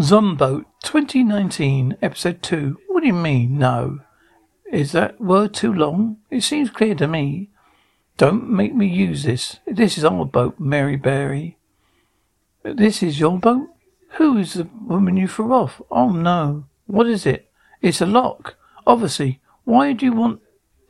Zomboat 2019, Episode 2. What do you mean, no? Is that word too long? It seems clear to me. Don't make me use this. This is our boat, Mary Berry. This is your boat? Who is the woman you threw off? Oh no. What is it? It's a lock. Obviously. Why do you want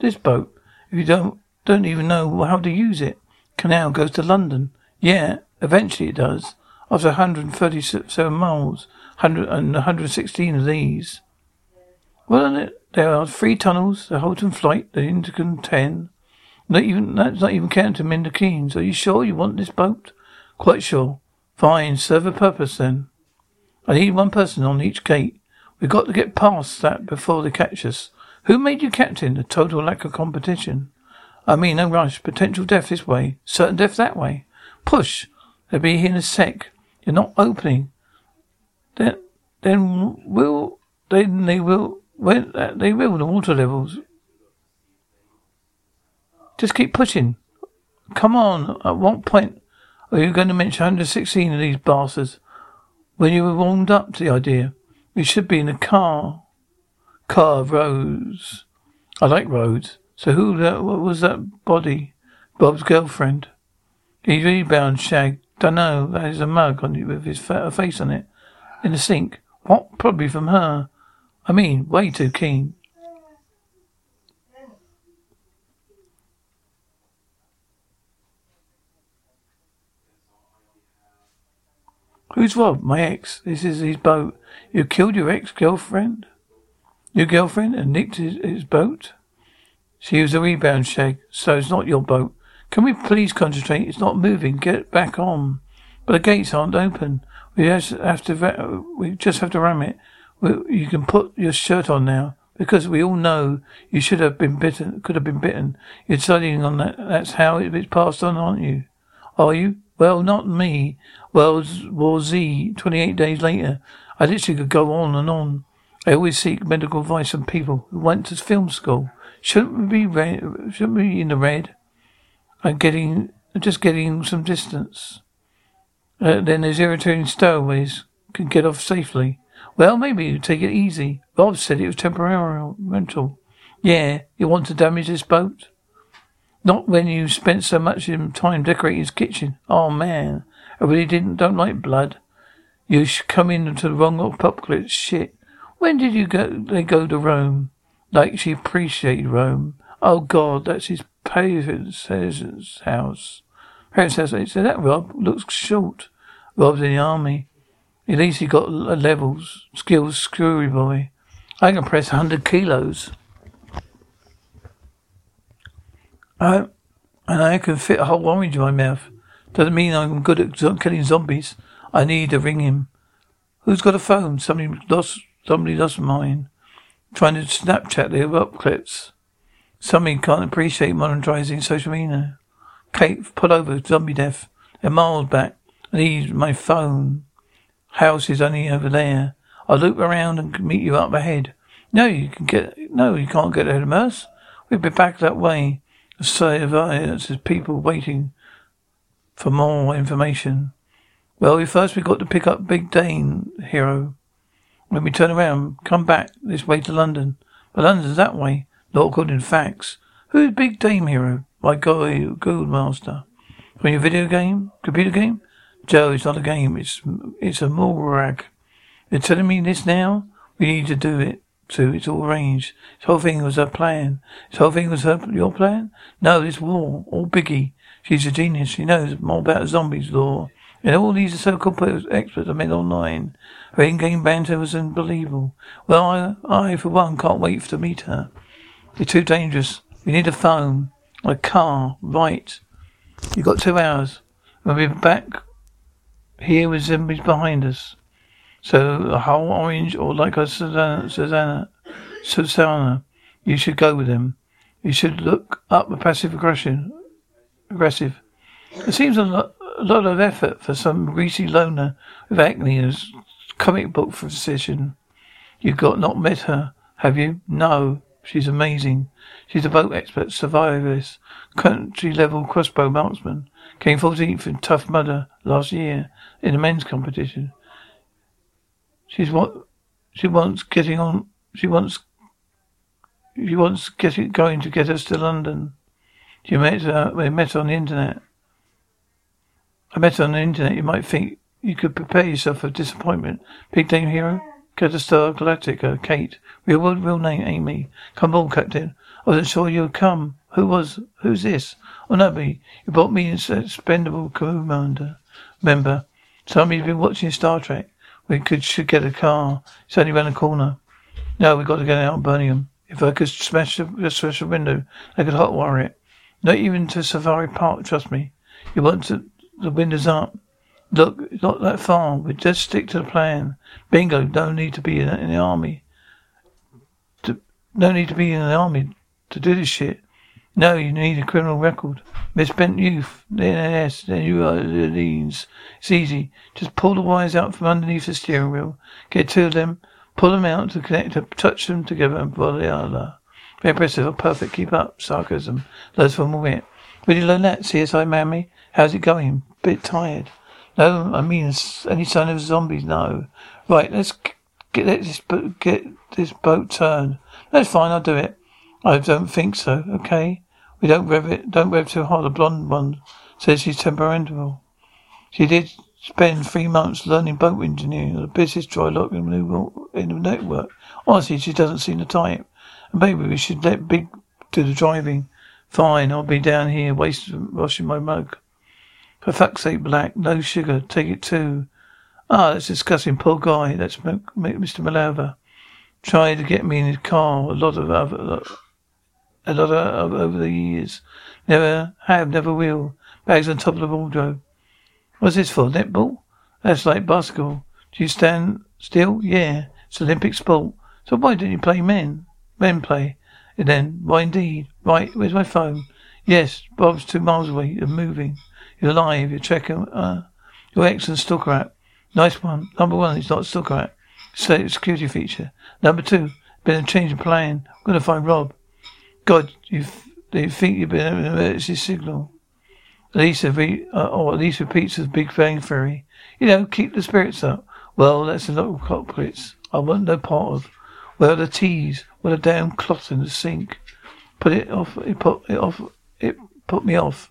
this boat if you don't don't even know how to use it? Canal goes to London. Yeah, eventually it does. After 137 miles, 100 and 116 of these. Well, there are three tunnels, the Hatton Flight, the Inchiquin 10. Not even, that's not even counting Milton Keynes. Are you sure you want this boat? Quite sure. Fine, serve a purpose then. I need one person on each gate. We've got to get past that before they catch us. Who made you captain? The total lack of competition. I mean, no rush. Potential death this way. Certain death that way. Push. They'll be here in a sec. You're not opening. Then, then will, then they will, when, uh, they will, the water levels. Just keep pushing. Come on. At what point are you going to mention 116 of these bastards? When you were warmed up to the idea. We should be in a car. Car roads. I like roads. So who that, what was that body? Bob's girlfriend. He's rebound shag. Dunno, that is a mug on with his fa- face on it. In the sink. What? Probably from her. I mean, way too keen. Who's Rob? My ex. This is his boat. You killed your ex-girlfriend? Your girlfriend and nicked his, his boat? She was a rebound shag, so it's not your boat. Can we please concentrate? It's not moving. Get back on. But the gates aren't open. We just have to. We just have to ram it. You can put your shirt on now because we all know you should have been bitten. Could have been bitten. You're studying on that. That's how it's passed on, aren't you? Are you? Well, not me. World War Z. Twenty-eight days later, I literally could go on and on. I always seek medical advice from people who went to film school. Shouldn't we be red? Shouldn't we be in the red? I'm getting, just getting some distance. Uh, then there's irritating stowaways can get off safely. Well, maybe you take it easy. Bob said it was temporary rental. Yeah, you want to damage this boat? Not when you spent so much time decorating his kitchen. Oh man, I really didn't don't like blood. You should come into the wrong apocalypse shit. When did you go? They go to Rome, like she appreciated Rome. Oh God, that's his parents' house. Parents' house. They said that Rob looks short. Rob's in the army. At least he got levels, skills, screwy boy. I can press hundred kilos. I, and I can fit a whole orange in my mouth. Doesn't mean I'm good at killing zombies. I need to ring him. Who's got a phone? Somebody lost. Somebody lost mine. Trying to Snapchat their up clips. Somebody can't appreciate monetizing social media. Kate, pull over. Zombie death. They're miles back. I need my phone. House is only over there. I'll loop around and meet you up ahead. No, you can get. No, you can't get ahead of us. We'll be back that way. Of there's people waiting for more information. Well, we first we got to pick up Big Dane, hero. When we turn around, come back this way to London. But London's that way, not according to facts. Who's Big Dame Hero? My guy, Goldmaster. From your video game? Computer game? Joe, it's not a game. It's it's a rag. You're telling me this now? We need to do it. So it's all arranged. This whole thing was her plan. This whole thing was her your plan? No, this war. All Biggie. She's a genius. She knows more about zombies law. And all these so-called experts I met online. Her in-game banter was unbelievable. Well, I, I, for one, can't wait to meet her. It's too dangerous. We need a phone. A car. Right. You've got two hours. We'll be back here with zombies behind us. So a whole orange or like a Susanna, Susanna, Susanna, you should go with them. You should look up the passive aggression, aggressive. It seems a lot, a lot of effort for some greasy loner with acne as comic book physician. You've got not met her, have you? No. She's amazing. She's a boat expert, survivalist, country level crossbow marksman. Came 14th in Tough Mudder last year in a men's competition. She's what she wants getting on. She wants. She wants getting going to get us to London. She met her. We met on the internet. I met her on the internet. You might think you could prepare yourself for disappointment. Big name hero, Star Galactica, Kate. Real real name Amy. Come on, Captain. I wasn't sure you'd come. Who was? Who's this? Oh, nobody. You brought me an expendable commander. Member. Somebody's been watching Star Trek. We could should get a car. It's only round the corner. No, we've got to get out of Birmingham. If I could smash the, smash window, I could hotwire it. Not even to Safari Park, trust me. You want to, the windows up. Look, it's not that far. We just stick to the plan. Bingo, no need to be in, the army. To, no need to be in the army to do this shit. No, you need a criminal record. Misspent youth. Yes, then you are the leads. It's easy. Just pull the wires out from underneath the steering wheel. Get two of them. Pull them out to connect them. Touch them together and voila. Very impressive. Perfect. Keep up. Sarcasm. Loads from wit. Really learn that? CSI Miami? How's it going? Bit tired. No, I mean, any sign of zombies? No. Right, let's get this, get this boat turned. That's fine. I'll do it. I don't think so. Okay. We don't rev it. Don't rev too hard. The blonde one says she's temperamental. She did spend three months learning boat engineering, the business dry lock in the network. Honestly, she doesn't seem the type. And maybe we should let Big do the driving. Fine, I'll be down here wasting washing my mug. For fuck's sake, Black, no sugar. Take it too. Ah, that's disgusting. Poor guy. That's Mr. Malava. Tried to get me in his car. A lot of other a lot of, over the years. Never have, never will. Bags on top of the wardrobe. What's this for? Netball? That's like basketball. Do you stand still? Yeah. It's Olympic sport. So why don't you play men? Men play. And then, why indeed? Right, where's my phone? Yes, Bob's two miles away and moving. You're alive, you're checking, uh, your excellent stalker app. Nice one. Number one, it's not a stalker app. It's security feature. Number two, been a change of plan. I'm gonna find Rob. God, you think you've been an emergency signal. At least, re- uh, or at least repeats of Big Bang Theory. You know, keep the spirits up. Well, that's a lot of culprits. I want no part of. Where are the teas? Where the damn cloth in the sink? Put it off. It put it off. It put me off.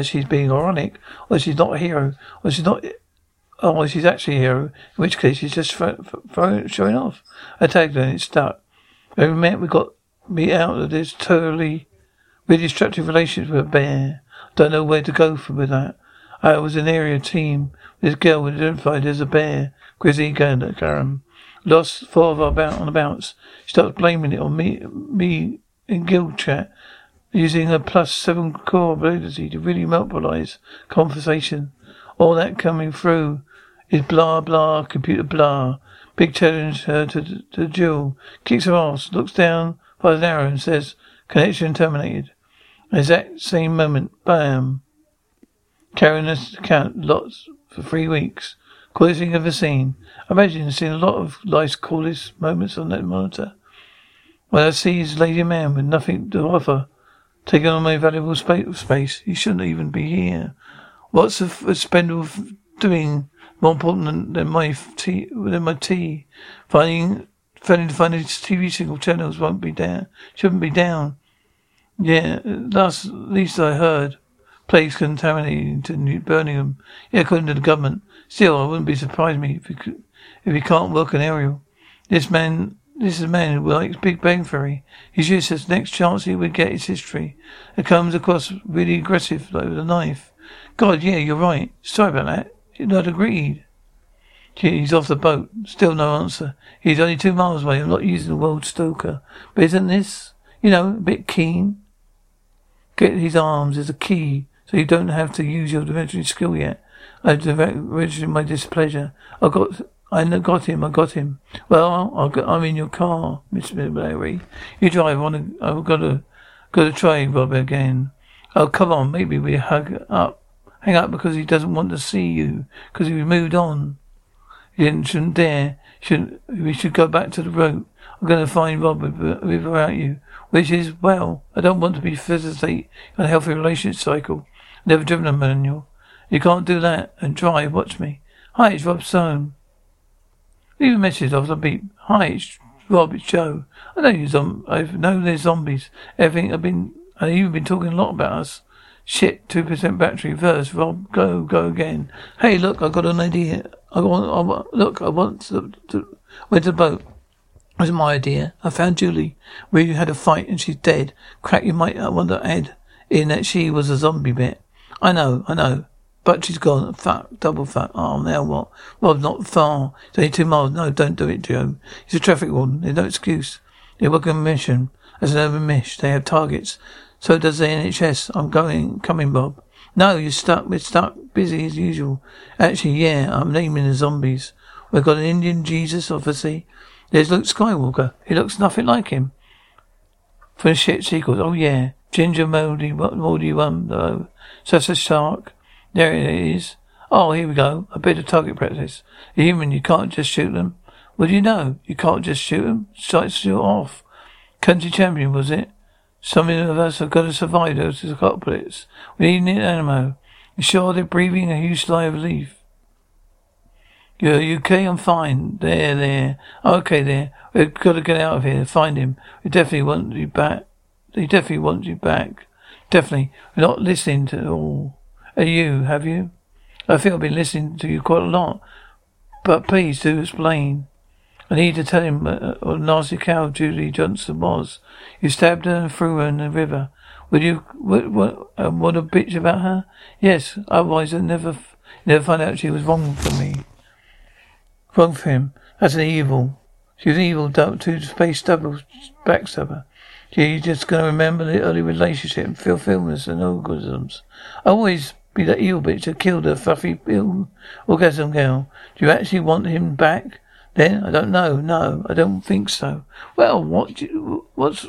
She's being ironic, or she's not a hero, or she's not Oh, well, she's actually a hero, in which case she's just showing off. I tagged her and it stuck. We met, we got me out of this totally, really destructive relationship with a bear. Don't know where to go from with that. I was an area team. This girl was identified as a bear, Grizzly Karen. Lost four of our bout on the bounce. She starts blaming it on me, me in guild chat, using her plus seven core ability to really mobilize conversation. All that coming through is blah blah computer blah. Big challenge her to, to duel. Kicks her ass, looks down by the arrow and says, connection terminated. Exact same moment, bam. Carrying this account lots for three weeks. Coolest I've ever seen. I imagine you've a lot of life's coolest moments on that monitor. When I see his lady man with nothing to offer, taking on my valuable space, he shouldn't even be here. What's a, a spindle doing more important than, my tea, than my tea. Finding, failing to find its TV single channels won't be down, shouldn't be down. Yeah, last, least I heard. place contaminated to Birmingham. Yeah, according to the government. Still, I wouldn't be surprised me if he if he can't work an aerial. This man, this is a man who likes Big Bang Theory. He's this next chance he would get his history. It comes across really aggressive, like with a knife. God, yeah, you're right. Sorry about that. Not agreed. He's off the boat. Still no answer. He's only two miles away. I'm not using the word stalker. But isn't this, you know, a bit keen? Get his arms is a key, so you don't have to use your dimensional skill yet. I've registered my displeasure. I've got, I got him. I got him. Well, i am in your car, Mr. Larry. You drive. To. I've oh, got to, got to try Rob again. Oh, come on. Maybe we hug up, hang up because he doesn't want to see you because he moved on. You didn't, shouldn't dare. Should we should go back to the road. I'm going to find Rob without you. Which is, well, I don't want to be facilitate a healthy relationship cycle. Never driven a manual. You can't do that and drive. Watch me. Hi, it's Rob Stone. Leave a message off the beep. Hi, it's Rob, it's Joe. I know you zom- I know there's zombies. Everything I've been, I've even been talking a lot about us. Shit, 2% battery. Verse, Rob, go, go again. Hey, look, I got an idea. I want, I want look, I want to, to, to the boat. It was my idea. I found Julie. We had a fight and she's dead. Crack, you might to add in that she was a zombie bit. I know, I know. But she's gone. Fuck, double fuck. Oh, now what? Rob's not far. It's only two miles. No, don't do it, Joe. He's a traffic warden. There's no excuse. Working on mission. As an urban mish, they have targets. So does the NHS. I'm going, coming, Bob. No, you're stuck. We're stuck. Busy as usual. Actually, yeah, I'm naming the zombies. We've got an Indian Jesus, obviously. There's Luke Skywalker. He looks nothing like him. For the shit sequels. Oh, yeah. Ginger moldy, what moldy one, though. Such a shark. There it is. Oh, here we go. A bit of target practice. A human, you can't just shoot them. Well, you know? You can't just shoot them. Sights shoot off. Country champion, was it? Some of us have got to survive those apocalypse. We need an ammo. You sure they're breathing a huge sigh of relief? You're you okay? I'm fine. There, there. Okay, there. We've got to get out of here. Find him. We definitely want you back. He definitely wants you back. Definitely. We're not listening to all. Are you, have you? I think I've been listening to you quite a lot. But please do explain. I need to tell him uh, what a nasty cow Julie Johnson was. You stabbed her and threw her in the river. Would you, what, what, uh, what a bitch about her? Yes, otherwise I'd never, never find out she was wrong for me. Wrong for him. That's an evil. She was an evil, two-space double backstabber. You're just going to remember the early relationship and fulfillments and orgasms. I always be that evil bitch that killed her fluffy bill orgasm girl. Do you actually want him back? Then I don't know. No, I don't think so. Well, what? You, what's?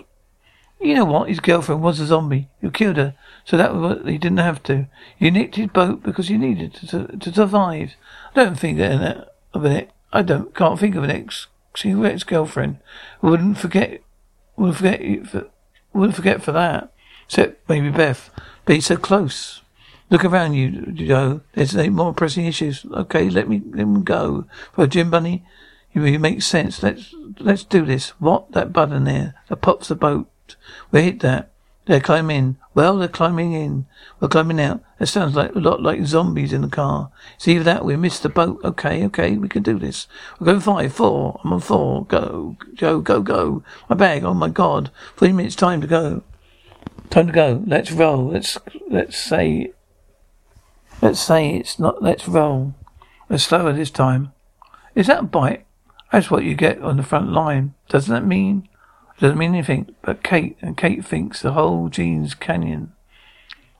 You know what? His girlfriend was a zombie. You killed her, so that was he didn't have to. You nicked his boat because you needed to to, to survive. I don't think that of an I don't can't think of an ex ex girlfriend who wouldn't forget wouldn't forget for, wouldn't forget for that. Except maybe Beth. Be so close. Look around you, Joe. There's more pressing issues. Okay, let me let me go. For Jim Bunny, it makes sense. Let's let's do this. What? That button there that pops the boat. We hit that. They're climbing in. Well, they're climbing in. We're climbing out. That sounds like a lot like zombies in the car. Either that we missed the boat. Okay, okay, we can do this. We're going five, four. I'm on four. Go, go, go, go. My bag. Oh my god. Three minutes time to go. Time to go. Let's roll. Let's let's say let's say it's not let's roll. Let's slower this time. Is that a bite? That's what you get on the front line. Doesn't that mean? Doesn't mean anything. But Kate and Kate thinks the whole Jeans Canyon.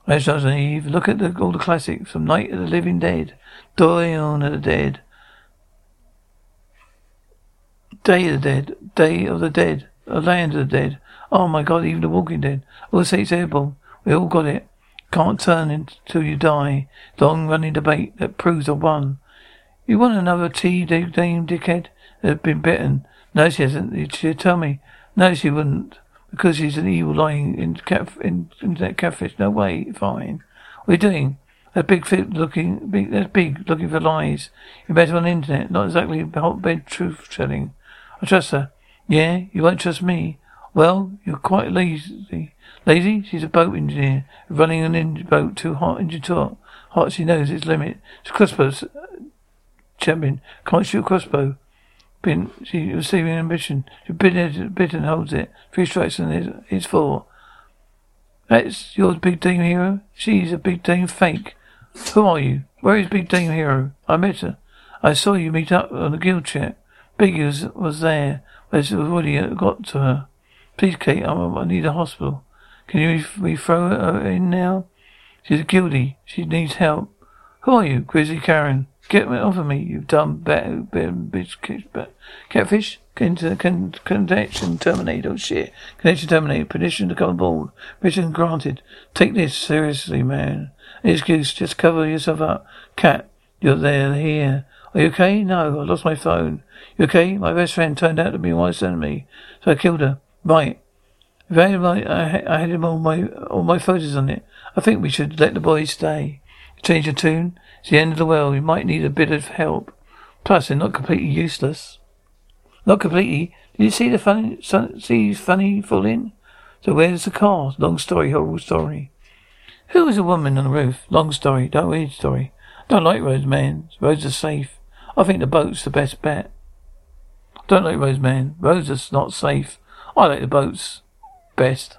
Let's not Eve. Look at the, all the classics from Night of the Living Dead, Dawn of the Dead, Day of the Dead, Day of the Dead, A Land of the Dead. Oh my God! Even the Walking Dead. All the states airborne. We all got it. Can't turn until you die. Long running debate that proves a one. You want another tea, Dame Dickhead? Have been bitten. No, she hasn't. She'd tell me. No, she wouldn't. Because she's an evil lying in, cat, in internet catfish. No way. Fine. What are you doing? That big fit looking, big, that's big, looking for lies. You're better on the internet. Not exactly hotbed truth telling. I trust her. Yeah? You won't trust me? Well, you're quite lazy. Lazy? She's a boat engineer, running an engine boat too hot, engine too hot. She knows its limit. It's crossbow champion. Can't shoot a crossbow. Been, she receiving ambition. She bit it, bit and holds it. Three strikes and it's, it's four. That's your big team hero? She's a big team fake. Who are you? Where is big team hero? I met her. I saw you meet up on the guild chat. Biggie was, was there. It's already got to her. Please, Kate, I, I need a hospital. Can you re- throw her uh, in now? She's guilty. She needs help. Who are you? Grizzly Karen. Get off of me, you dumb bat, bitch, catfish. Con- connection terminated. Oh shit. Connection terminated. Permission to come aboard. Permission granted. Take this seriously, man. Excuse, just cover yourself up. Cat, you're there, here. Are you okay? No, I lost my phone. You okay? My best friend turned out to be my enemy, so I killed her. Right. I I had him all my all my photos on it. I think we should let the boys stay. Change the tune. It's the end of the world. We might need a bit of help. Plus, they're not completely useless. Not completely. Did you see the funny, see funny fall in? So where's the car? Long story, horrible story. Who was a woman on the roof? Long story, don't read story. Don't like roads, man. Roads are safe. I think the boat's the best bet. Don't like roads, man. Roads are not safe. I like the boats best.